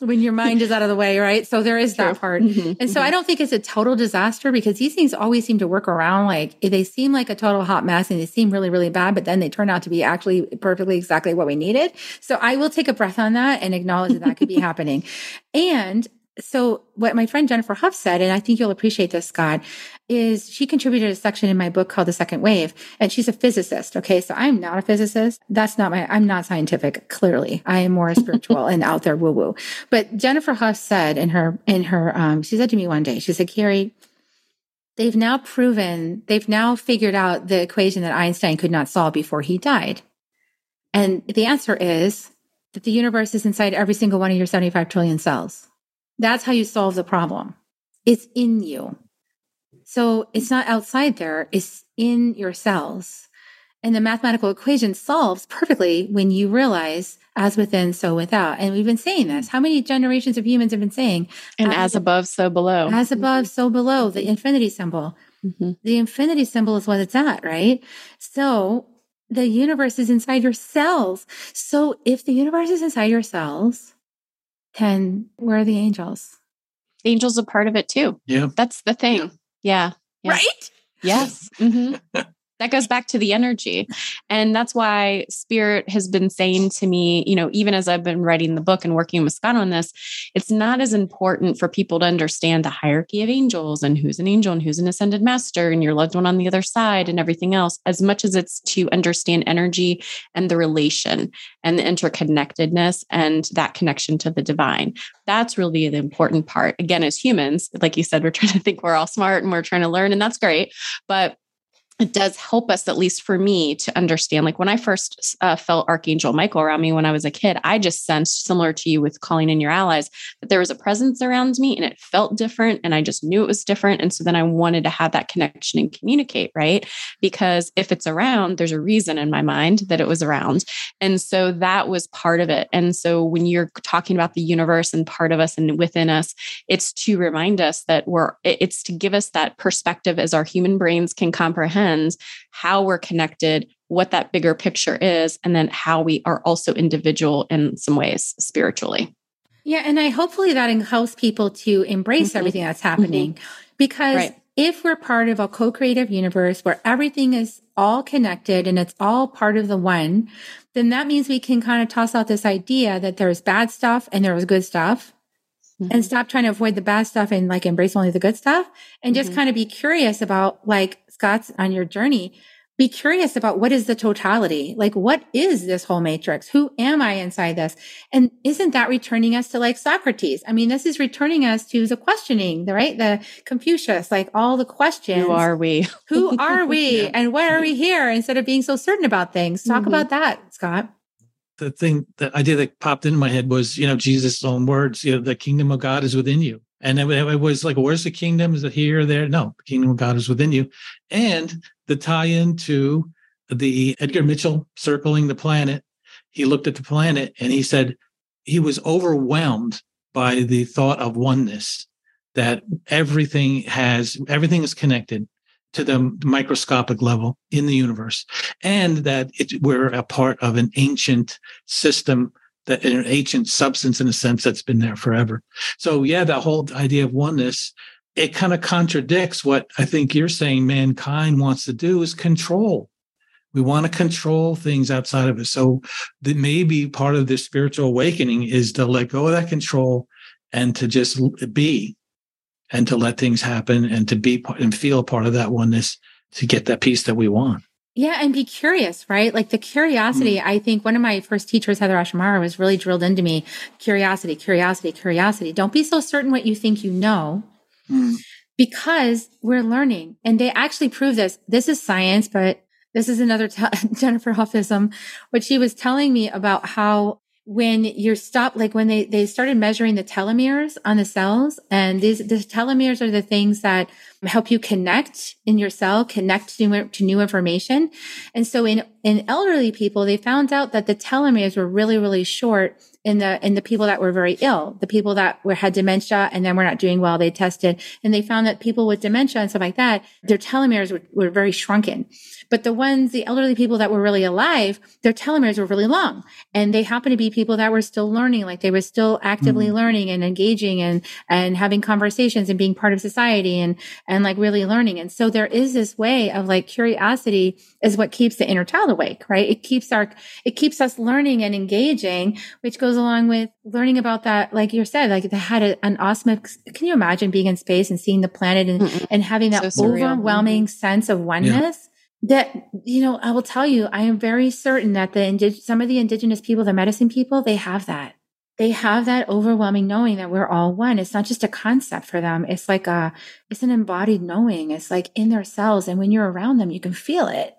when your mind is out of the way, right? So there is True. that part. Mhm. And so I don't think it's a total disaster because these things always seem to work around. Like they seem like a total hot mess and they seem really, really bad, but then they turn out to be actually perfectly exactly what we needed. So I will take a breath on that and acknowledge that that could be happening. And so what my friend Jennifer Huff said, and I think you'll appreciate this, Scott, is she contributed a section in my book called The Second Wave, and she's a physicist. Okay. So I'm not a physicist. That's not my, I'm not scientific. Clearly I am more spiritual and out there woo woo. But Jennifer Huff said in her, in her, um, she said to me one day, she said, Carrie, they've now proven, they've now figured out the equation that Einstein could not solve before he died. And the answer is that the universe is inside every single one of your 75 trillion cells. That's how you solve the problem. It's in you. So it's not outside there, it's in your cells. And the mathematical equation solves perfectly when you realize as within, so without. And we've been saying this. How many generations of humans have been saying, And As as above, so below. as above, so below, the infinity symbol? Mhm. The infinity symbol is what it's at, right? So the universe is inside your cells. So if the universe is inside your cells, then where are the angels? Angels are part of it too. Yeah. That's the thing. Yeah. Yeah. Right? Yes. hmm that goes back to the energy. And that's why spirit has been saying to me, you know, even as I've been writing the book and working with Scott on this, it's not as important for people to understand the hierarchy of angels and who's an angel and who's an ascended master and your loved one on the other side and everything else, as much as it's to understand energy and the relation and the interconnectedness and that connection to the divine. That's really the important part. Again, as humans, like you said, we're trying to think we're all smart and we're trying to learn, and that's great. But it does help us, at least for me, to understand. Like when I first uh, felt Archangel Michael around me when I was a kid, I just sensed, similar to you with calling in your allies, that there was a presence around me and it felt different. And I just knew it was different. And so then I wanted to have that connection and communicate, right? Because if it's around, there's a reason in my mind that it was around. And so that was part of it. And so when you're talking about the universe and part of us and within us, it's to remind us that we're, it's to give us that perspective as our human brains can comprehend how we're connected, what that bigger picture is, and then how we are also individual in some ways spiritually. Yeah. And I hopefully that helps people to embrace mm-hmm. everything that's happening mm-hmm. because right. if we're part of a co creative universe where everything is all connected and it's all part of the one, then that means we can kind of toss out this idea that there's bad stuff and there was good stuff. Mm-hmm. and stop trying to avoid the bad stuff and like embrace only the good stuff and just mm-hmm. kind of be curious about like Scott's on your journey, be curious about what is the totality? Like, what is this whole matrix? Who am I inside this? And isn't that returning us to like Socrates? I mean, this is returning us to the questioning, the right? The Confucius, like all the questions. Who are we? Who are we? yeah. And why are we here? Instead of being so certain about things. Talk mm-hmm. about that, Scott. The thing, the idea that popped into my head was, you know, Jesus' own words, you know, the kingdom of God is within you. And it, it was like, where's the kingdom? Is it here or there? No, the kingdom of God is within you. And the tie into the Edgar Mitchell circling the planet, he looked at the planet and he said he was overwhelmed by the thought of oneness, that everything has, everything is connected to the microscopic level in the universe, and that it, we're a part of an ancient system that an ancient substance in a sense that's been there forever. So yeah, that whole idea of oneness, it kind of contradicts what I think you're saying mankind wants to do is control. We want to control things outside of us. So that maybe part of this spiritual awakening is to let go of that control and to just be and to let things happen and to be and feel part of that oneness to get that peace that we want. Yeah, and be curious, right? Like the curiosity. Mm. I think one of my first teachers, Heather Ash Amara, was really drilled into me curiosity, curiosity, curiosity. Don't be so certain what you think you know mm. because we're learning. And they actually prove this. This is science, but this is another t- Jennifer Huffism, what she was telling me about how when you're stopped, like when they, they started measuring the telomeres on the cells, and these the telomeres are the things that help you connect in your cell, connect to new, to new information. And so in, in elderly people, they found out that the telomeres were really, really short in the in the people that were very ill, the people that were had dementia and then were not doing well. They tested and they found that people with dementia and stuff like that, their telomeres were, were very shrunken. But the ones, the elderly people that were really alive, their telomeres were really long. And they happened to be people that were still learning, like they were still actively mm. learning and engaging and, and having conversations and being part of society and, and like really learning. And so there is this way of like curiosity is what keeps the inner child awake, right? It keeps our, it keeps us learning and engaging, which goes along with learning about that, like you said, like they had a, an awesome, can you imagine being in space and seeing the planet and, Mm-mm. and having that so overwhelming mm-hmm. sense of oneness? Yeah that you know i will tell you i am very certain that the indig- some of the indigenous people the medicine people they have that. They have that overwhelming knowing that we're all one. It's not just a concept for them. It's like a it's an embodied knowing. It's like in their cells and when you're around them you can feel it.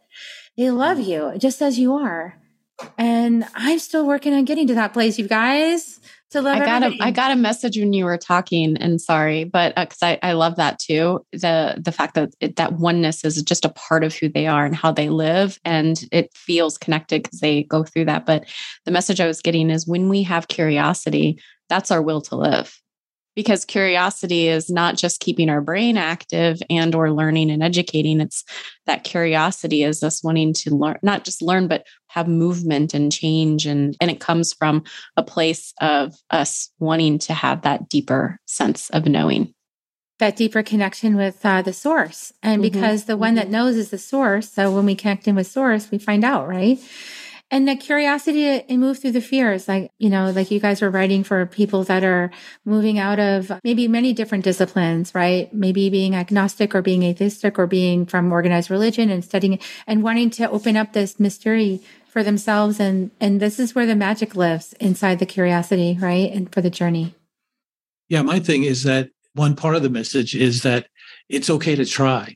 They love mm. you just as you are. And i'm still working on getting to that place you guys I got everybody. a I got a message when you were talking, and sorry, but because uh, I I love that too. The the fact that it, that oneness is just a part of who they are and how they live, and it feels connected because they go through that. But the message I was getting is when we have curiosity, that's our will to live because curiosity is not just keeping our brain active and or learning and educating it's that curiosity is us wanting to learn not just learn but have movement and change and and it comes from a place of us wanting to have that deeper sense of knowing that deeper connection with uh, the source. And Mhm, because the one that knows is the source. So when we connect in with source, we find out, right? And the curiosity to move through the fears, like, you know, like you guys are writing for people that are moving out of maybe many different disciplines, right? Maybe being agnostic or being atheistic or being from organized religion and studying and wanting to open up this mystery for themselves. And, and this is where the magic lives inside the curiosity, right? And for the journey. Yeah, my thing is that one part of the message is that it's okay to try.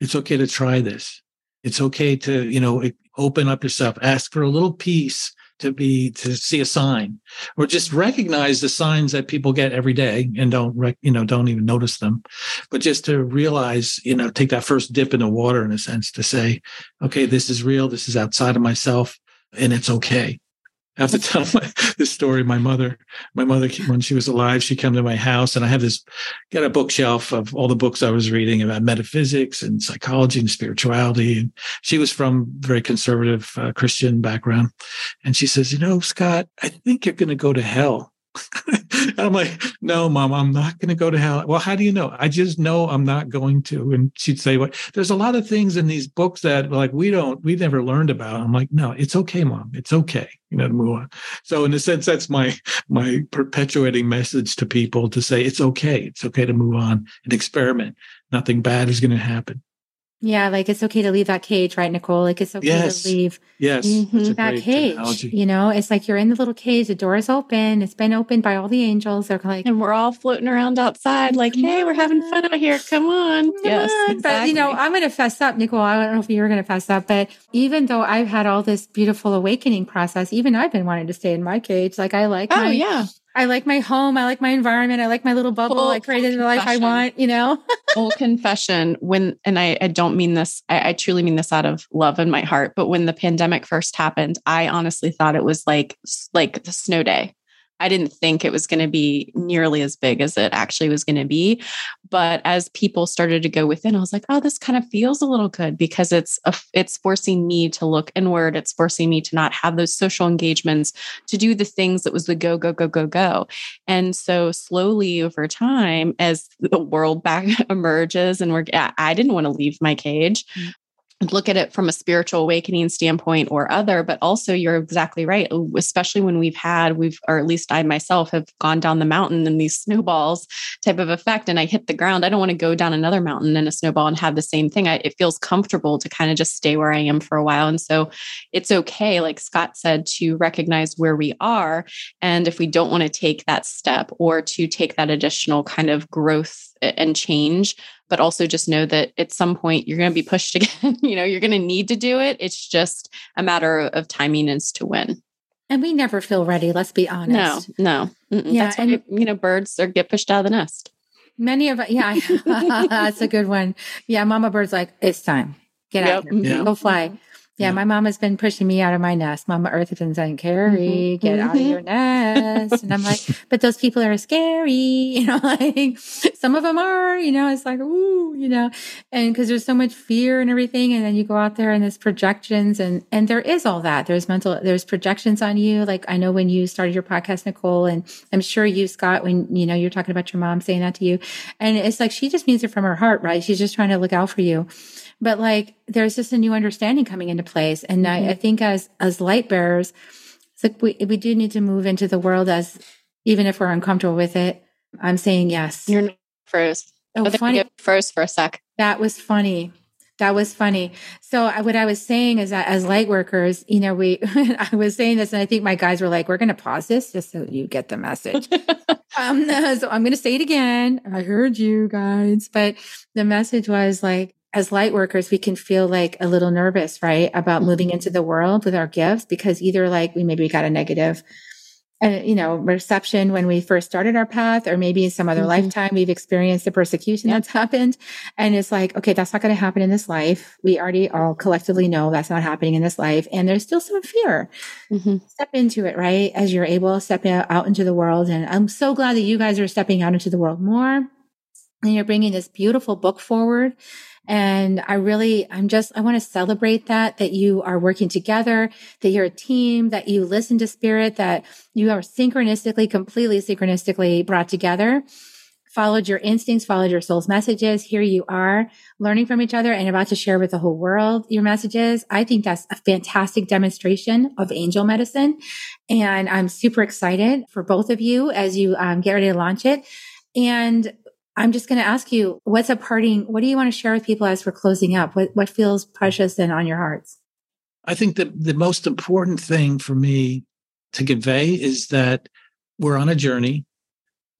It's okay to try this. It's okay to, you know, open up yourself, ask for a little piece to be to see a sign or just recognize the signs that people get every day and don't rec- you know don't even notice them but just to realize you know take that first dip in the water in a sense to say okay this is real this is outside of myself and it's okay I have to tell my, this story. My mother, my mother, when she was alive, she came to my house, and I have this got a bookshelf of all the books I was reading about metaphysics and psychology and spirituality. And she was from very conservative uh, Christian background, and she says, "You know, Scott, I think you're going to go to hell." and I'm like, no, mom, I'm not going to go to hell. Well, how do you know? I just know I'm not going to. And she'd say, well, there's a lot of things in these books that like we don't, we never learned about. I'm like, no, it's okay, mom. It's okay. You know, to move on. So in a sense, that's my, my perpetuating message to people to say, it's okay. It's okay to move on and experiment. Nothing bad is going to happen. Yeah, like it's okay to leave that cage, right, Nichole? Like it's okay Yes. to leave Yes. Mhm. that cage. analogy. You know, it's like you're in the little cage, the door is open, it's been opened by all the angels. They're like, And we're all floating around outside, like, hey, we're having fun out here. Come on. "Come yes. on." But you know. I'm going to fess up, Nichole. I don't know if you were going to fess up, but even though I've had all this beautiful awakening process, even I've been wanting to stay in my cage. Like I like oh, my, yeah. I like my home, I like my environment, I like my little bubble. Full I created the life I want. You know, Full confession. When, and I, I don't mean this, I, I truly mean this out of love in my heart. But when the pandemic first happened, I honestly thought it was like, like the snow day. I didn't think it was going to be nearly as big as it actually was going to be. But as people started to go within, I was like, oh, this kind of feels a little good because it's a, it's forcing me to look inward. It's forcing me to not have those social engagements, to do the things that was the go, go, go, go, go. And so slowly over time, as the world back emerges, and we're, I I didn't want to leave my cage. Mm. Look at it from a spiritual awakening standpoint or other, but also you're exactly right. Oh, especially when we've had, we've, or at least I myself have gone down the mountain in these snowballs type of effect and I hit the ground. I don't want to go down another mountain in a snowball and have the same thing. I, it feels comfortable to kind of just stay where I am for a while. And so it's okay, like Scott said, to recognize where we are and if we don't want to take that step or to take that additional kind of growth and change, but also just know that at some point you're going to be pushed again. you know, you're going to need to do it. It's just a matter of timing as to when. and we never feel ready. Let's be honest. No, no. Mm-mm. Yeah, That's why, and- you know, birds are get pushed out of the nest. Many of us, yeah, that's a good one. Yeah, Mama Bird's like, it's time. Get out Yep. here. Yeah. Go fly. Mm-hmm. Yeah, Yeah. my mom has been pushing me out of my nest. Mama Earth has been saying, Carrie, Mhm. get out of your nest. And I'm like, but those people are scary. You know, like some of them are, you know, it's like, ooh, you know, and because there's so much fear and everything. And then you go out there and there's projections and, and there is all that. There's mental, there's projections on you. Like I know when you started your podcast, Nichole, and I'm sure you, Scott, when, you know, you're talking about your mom saying that to you. And it's like, she just means it from her heart, right? She's just trying to look out for you but like there's just a new understanding coming into place. And I, I think as as light bearers it's like we, we do need to move into the world as even if we're uncomfortable with it i'm saying yes. You're not froze. oh, think funny. froze for a sec. that was funny. That was funny. So I, what i was saying is that as light workers you know we i was saying this and i think my guys were like we're going to pause this just so you get the message. Um, so I'm going to say it again. I heard you guys, but the message was like, as light workers, we can feel like a little nervous, right? About moving into the world with our gifts because either like we maybe got a negative, uh, you know, reception when we first started our path, or maybe in some other Mhm. lifetime we've experienced the persecution Yep. that's happened. And it's like, okay, that's not going to happen in this life. We already all collectively know that's not happening in this life. And there's still some fear Mhm. step into it, right? As you're able to step out into the world. And I'm so glad that you guys are stepping out into the world more. And you're bringing this beautiful book forward. And I really, I'm just, I want to celebrate that, that you are working together, that you're a team, that you listen to spirit, that you are synchronistically, completely synchronistically brought together followed your instincts, followed your soul's messages. Here you are learning from each other and about to share with the whole world your messages. I think that's a fantastic demonstration of angel medicine. And I'm super excited for both of you as you um, get ready to launch it. And I'm just going to ask you, what's a parting? What do you want to share with people as we're closing up? What, what feels precious and on your hearts? I think that the most important thing for me to convey is that we're on a journey.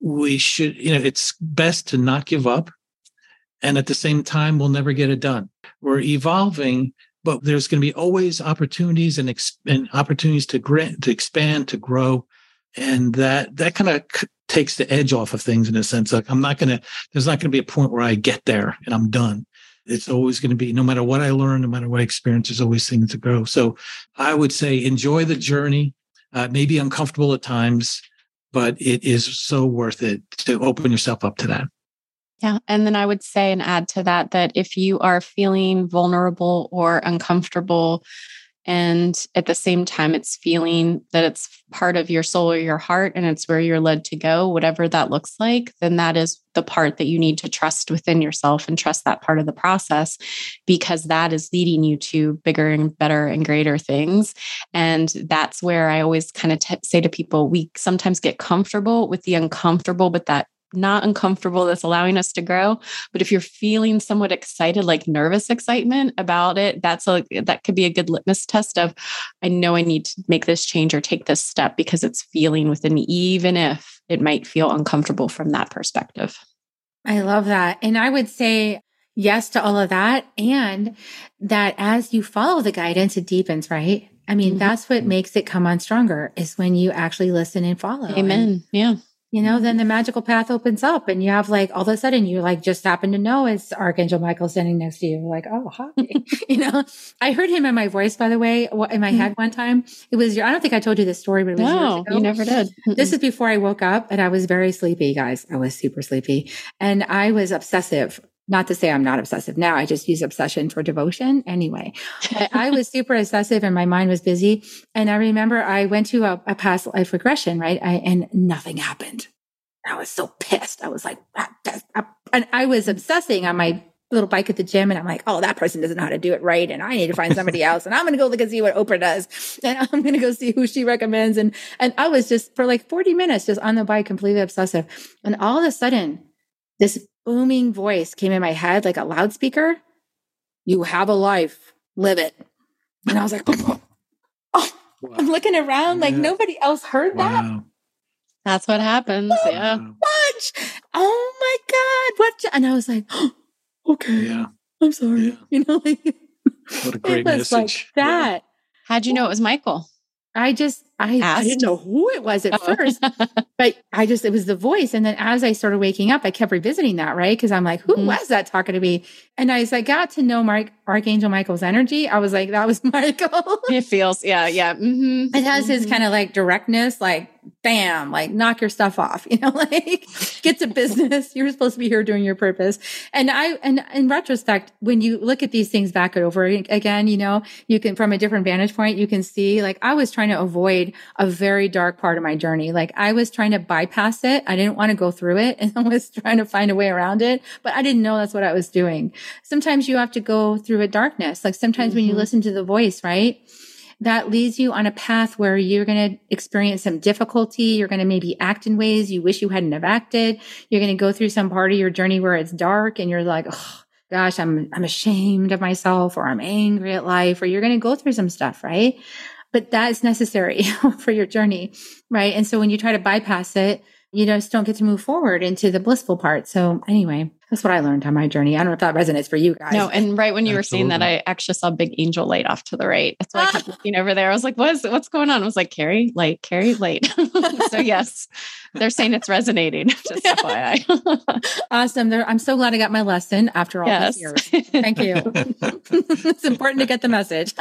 We should, you know, it's best to not give up. And at the same time, we'll never get it done. We're evolving, but there's going to be always opportunities and, ex- and opportunities to grant, to expand, to grow. And that, that kind of c- takes the edge off of things in a sense. Like I'm not going to, there's not going to be a point where I get there and I'm done. It's always going to be, no matter what I learn, no matter what I experience, there's always things to grow. So I would say enjoy the journey. Uh, maybe uncomfortable at times, but it is so worth it to open yourself up to that. Yeah. And then I would say and add to that that if you are feeling vulnerable or uncomfortable, and at the same time, it's feeling that it's part of your soul or your heart and it's where you're led to go, whatever that looks like, then that is the part that you need to trust within yourself and trust that part of the process because that is leading you to bigger and better and greater things. And that's where I always kind of t- say to people, we sometimes get comfortable with the uncomfortable, but that not uncomfortable that's allowing us to grow but if you're feeling somewhat excited like nervous excitement about it that's a that could be a good litmus test of i know i need to make this change or take this step because it's feeling within me even if it might feel uncomfortable from that perspective. I love that. And i would say yes to all of that and that as you follow the guidance it deepens right? I mean mm-hmm. that's what makes it come on stronger is when you actually listen and follow amen. And, yeah you know, then the mm-hmm. magical path opens up and you have like all of a sudden you like just happen to know it's Archangel Michael standing next to you. Like, oh, hi. you know, I heard him in my voice, by the way, in my head mm-hmm. one time. It was, I don't think I told you this story, but it was no, you never did. this is before I woke up and I was very sleepy, guys. I was super sleepy and I was obsessive not to say I'm not obsessive now. I just use obsession for devotion anyway. I was super obsessive and my mind was busy. And I remember I went to a, a past life regression, right? I, and nothing happened. I was so pissed. I was like, and I was obsessing on my little bike at the gym and I'm like, oh, that person doesn't know how to do it right. And I need to find somebody else. And I'm going to go look and see what Oprah does. And I'm going to go see who she recommends. And, and I was just for like 40 minutes just on the bike, completely obsessive. And all of a sudden, this booming voice came in my head like a loudspeaker. You have a life, live it. And I was like, oh, wow. I'm looking around yeah. like nobody else heard wow. that. That's what happens. So yeah. Much. Oh my God. What? And I was like, oh, okay. Yeah. I'm sorry. Yeah. You know, like, what a great message. Like that. Yeah. How'd you know it was Michael? I just I, I, didn't know who it was at oh. first, but I just it was the voice. And then as I started waking up, I kept revisiting that, right? Because I'm like, who mm-hmm. was that talking to me? And as I got to know Mark Archangel Michael's energy, I was like, that was Michael. it feels, yeah, yeah. Mm-hmm. It has mm-hmm. his kind of like directness, like bam, like knock your stuff off, you know, like get to business. You're supposed to be here doing your purpose. And I, and in retrospect, when you look at these things back over again, you know, you can, from a different vantage point, you can see like I was trying to avoid a very dark part of my journey. Like I was trying to bypass it. I didn't want to go through it and I was trying to find a way around it, but I didn't know that's what I was doing. Sometimes you have to go through a darkness. Like sometimes mm-hmm. when you mm-hmm. listen to the voice, right? That leads you on a path where you're going to experience some difficulty. You're going to maybe act in ways you wish you hadn't have acted. You're going to go through some part of your journey where it's dark and you're like, oh, gosh, I'm, I'm ashamed of myself or I'm angry at life or you're going to go through some stuff, right? But that is necessary for your journey, right? And so when you try to bypass it, you just don't get to move forward into the blissful part. So anyway, that's what I learned on my journey. I don't know if that resonates for you guys. No, and right when you Absolutely. were saying that, I actually saw a big angel light off to the right. That's why I kept looking over there. I was like, "What's what's going on?" I was like, "Carrie, light, Carrie, light." so yes, they're saying it's resonating. Just FYI. awesome. They're, I'm so glad I got my lesson after all yes. these years. Thank you. it's important to get the message.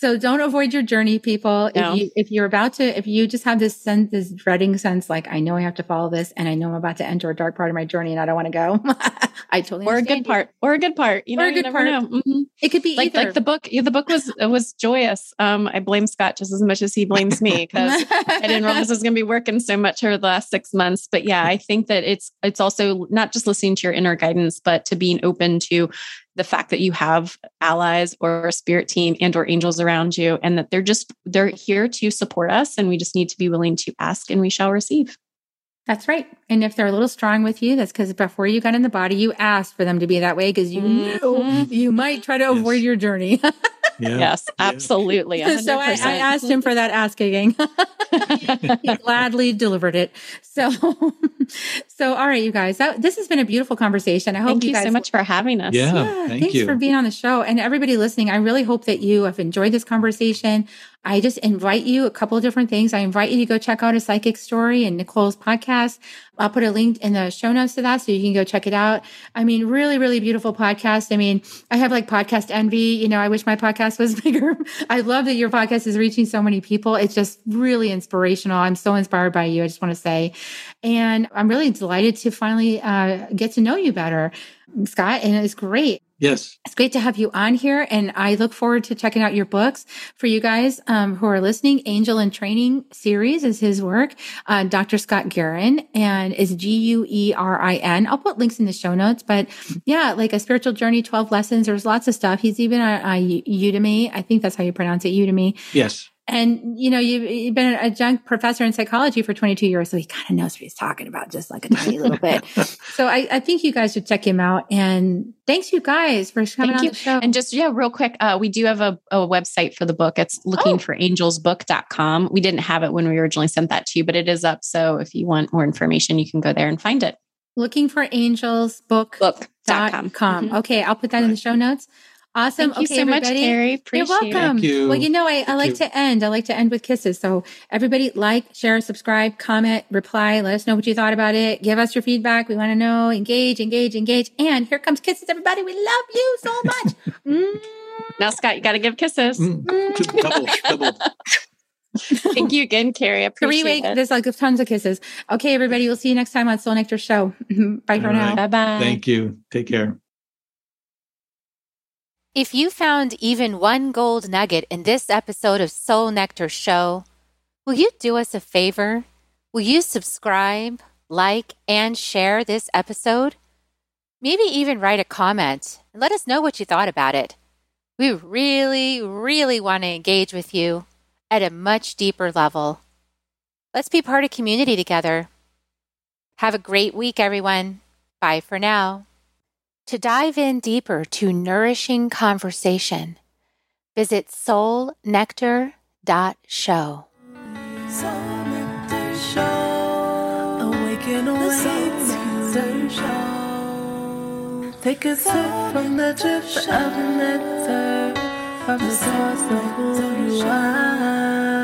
So don't avoid your journey, people. No. If you if you're about to, if you just have this sense, this dreading sense, like I know I have to follow this, and I know I'm about to enter a dark part of my journey, and I don't want to go. I totally or a good part, or a good part. You know, Or a you good never part. know. Mhm. It could be Like either. like the book. Yeah, the book was it was joyous. Um, I blame Scott just as much as he blames me because I didn't realize I was going to be working so much over the last six months. But yeah, I think that it's it's also not just listening to your inner guidance, but to being open to the fact that you have allies or a spirit team and or angels around you, and that they're just they're here to support us, and we just need to be willing to ask, and we shall receive. That's right. And if they're a little strong with you, that's because before you got in the body, you asked for them to be that way because you knew Mhm. you might try to avoid your journey. Yeah. Yes, Yeah. absolutely. so I, I asked him for that asking. he gladly delivered it. So, so all right, you guys, that this has been a beautiful conversation. I hope Thank you you guys so much for having us. Yeah. Yeah, thank thanks you. for being on the show. And everybody listening, I really hope that you have enjoyed this conversation. I just invite you a couple of different things. I invite you to go check out a psychic story and Nichole's podcast. I'll put a link in the show notes to that so you can go check it out. I mean, really, really beautiful podcast. I mean, I have like podcast envy. You know, I wish my podcast was bigger. I love that your podcast is reaching so many people. It's just really inspirational. I'm so inspired by you. I just want to say. And I'm really delighted to finally uh, get to know you better, Scott. And it's great. Yes. It's great to have you on here, and I look forward to checking out your books. For you guys um, who are listening, Angel in Training series is his work. Uh, Dr. Scott Guerin, and is G U E R I N. I'll put links in the show notes, but yeah, like a spiritual journey, twelve lessons. There's lots of stuff. He's even on, on Udemy. I think that's how you pronounce it, Udemy. Yes. And you know, you've, you've been an adjunct professor in psychology for 22 years, so he kind of knows what he's talking about, just like a tiny little bit. So I, I think you guys should check him out. And thanks, you guys, for coming Thank on you. the show. And just, yeah, real quick, uh, we do have a, a website for the book. It's looking Oh. for angelsbook.com. We didn't have it when we originally sent that to you, but it is up. So if you want more information, you can go there and find it. Looking for angels book Book.com. dot com. Mhm. Okay, I'll put that in the show notes. Awesome. Thank you okay, so much, everybody. Carrie. You're welcome. it. Thank you. Well, you know, I, I like you. to end. I like to end with kisses. So everybody like, share, subscribe, comment, reply. Let us know what you thought about it. Give us your feedback. We want to know. Engage, engage, engage. And here comes kisses, everybody. We love you so much. Mm. Now, Scott, you got to give kisses. Mm, double, double. Thank you again, Carrie. I Three appreciate weeks. it. There's like tons of kisses. Okay, everybody. We'll see you next time on Soul Nectar Show. Bye for All now. Bye bye. Thank you. Take care. If you found even one gold nugget in this episode of Soul Nectar Show, will you do us a favor? Will you subscribe, like, and share this episode? Maybe even write a comment and let us know what you thought about it. We really, really want to engage with you at a much deeper level. Let's be part of community together. Have a great week, everyone. Bye for now. To dive in deeper to nourishing conversation, visit soulnectar.show. Soul Nectar Show. Awaken. Take a sip from the drip of nectar from the source of who you are.